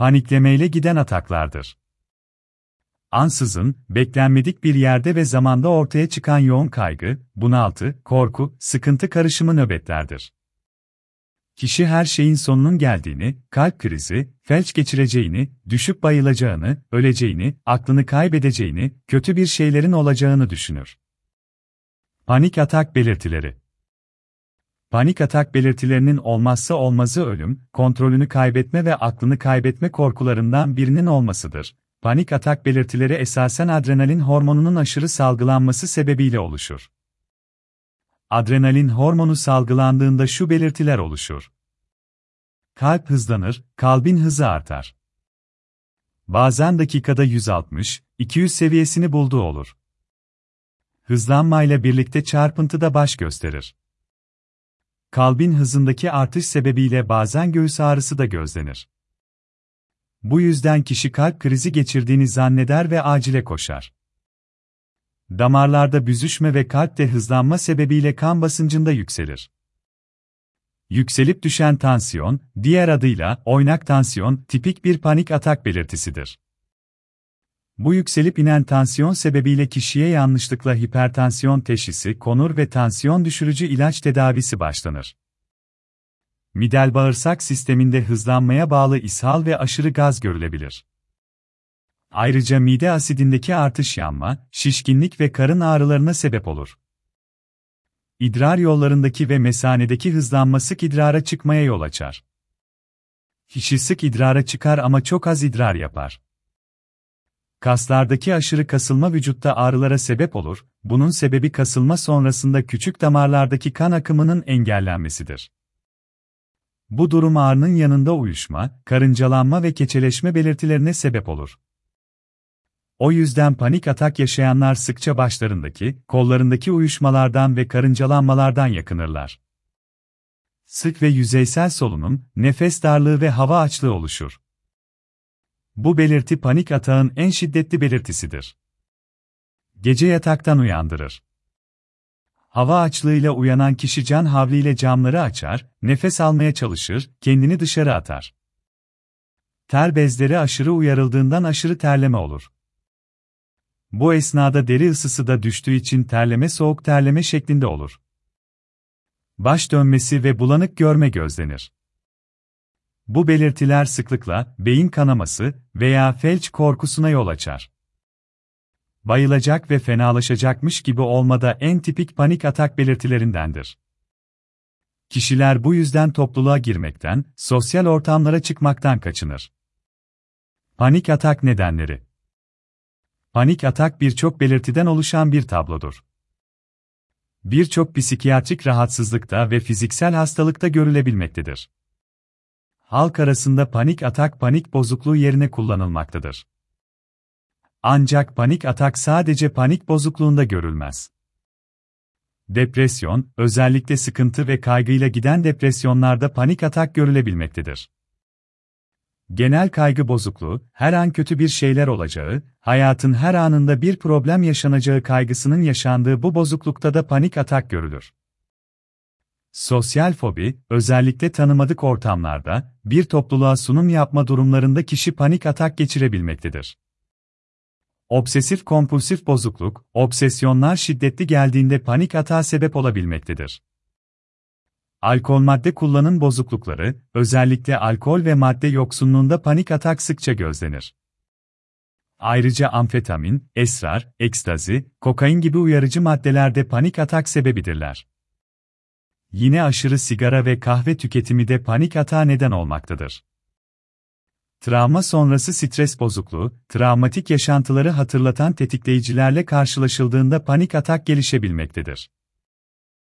Paniklemeyle giden ataklardır. Ansızın, beklenmedik bir yerde ve zamanda ortaya çıkan yoğun kaygı, bunaltı, korku, sıkıntı karışımı nöbetlerdir. Kişi her şeyin sonunun geldiğini, kalp krizi, felç geçireceğini, düşüp bayılacağını, öleceğini, aklını kaybedeceğini, kötü bir şeylerin olacağını düşünür. Panik atak belirtileri Panik atak belirtilerinin olmazsa olmazı ölüm, kontrolünü kaybetme ve aklını kaybetme korkularından birinin olmasıdır. Panik atak belirtileri esasen adrenalin hormonunun aşırı salgılanması sebebiyle oluşur. Adrenalin hormonu salgılandığında şu belirtiler oluşur. Kalp hızlanır, kalbin hızı artar. Bazen dakikada 160-200 seviyesini bulduğu olur. Hızlanmayla birlikte çarpıntı da baş gösterir. Kalbin hızındaki artış sebebiyle bazen göğüs ağrısı da gözlenir. Bu yüzden kişi kalp krizi geçirdiğini zanneder ve acile koşar. Damarlarda büzüşme ve kalpte hızlanma sebebiyle kan basıncında yükselir. Yükselip düşen tansiyon, diğer adıyla oynak tansiyon, tipik bir panik atak belirtisidir. Bu yükselip inen tansiyon sebebiyle kişiye yanlışlıkla hipertansiyon teşhisi konur ve tansiyon düşürücü ilaç tedavisi başlanır. Midel bağırsak sisteminde hızlanmaya bağlı ishal ve aşırı gaz görülebilir. Ayrıca mide asidindeki artış yanma, şişkinlik ve karın ağrılarına sebep olur. İdrar yollarındaki ve mesanedeki hızlanma sık idrara çıkmaya yol açar. Kişi sık idrara çıkar ama çok az idrar yapar. Kaslardaki aşırı kasılma vücutta ağrılara sebep olur, bunun sebebi kasılma sonrasında küçük damarlardaki kan akımının engellenmesidir. Bu durum ağrının yanında uyuşma, karıncalanma ve keçeleşme belirtilerine sebep olur. O yüzden panik atak yaşayanlar sıkça başlarındaki, kollarındaki uyuşmalardan ve karıncalanmalardan yakınırlar. Sık ve yüzeysel solunum, nefes darlığı ve hava açlığı oluşur. Bu belirti panik atağın en şiddetli belirtisidir. Gece yataktan uyandırır. Hava açlığıyla uyanan kişi can havliyle camları açar, nefes almaya çalışır, kendini dışarı atar. Ter bezleri aşırı uyarıldığından aşırı terleme olur. Bu esnada deri ısısı da düştüğü için terleme soğuk terleme şeklinde olur. Baş dönmesi ve bulanık görme gözlenir. Bu belirtiler sıklıkla beyin kanaması veya felç korkusuna yol açar. Bayılacak ve fenalaşacakmış gibi olmada en tipik panik atak belirtilerindendir. Kişiler bu yüzden topluluğa girmekten, sosyal ortamlara çıkmaktan kaçınır. Panik atak nedenleri Panik atak birçok belirtiden oluşan bir tablodur. Birçok psikiyatrik rahatsızlıkta ve fiziksel hastalıkta görülebilmektedir. Halk arasında panik atak panik bozukluğu yerine kullanılmaktadır. Ancak panik atak sadece panik bozukluğunda görülmez. Depresyon, özellikle sıkıntı ve kaygıyla giden depresyonlarda panik atak görülebilmektedir. Genel kaygı bozukluğu, her an kötü bir şeyler olacağı, hayatın her anında bir problem yaşanacağı kaygısının yaşandığı bu bozuklukta da panik atak görülür. Sosyal fobi, özellikle tanımadık ortamlarda, bir topluluğa sunum yapma durumlarında kişi panik atak geçirebilmektedir. Obsesif kompulsif bozukluk, obsesyonlar şiddetli geldiğinde panik atağa sebep olabilmektedir. Alkol madde kullanım bozuklukları, özellikle alkol ve madde yoksunluğunda panik atak sıkça gözlenir. Ayrıca amfetamin, esrar, ekstazi, kokain gibi uyarıcı maddelerde panik atak sebebidirler. Yine aşırı sigara ve kahve tüketimi de panik atağa neden olmaktadır. Travma sonrası stres bozukluğu, travmatik yaşantıları hatırlatan tetikleyicilerle karşılaşıldığında panik atak gelişebilmektedir.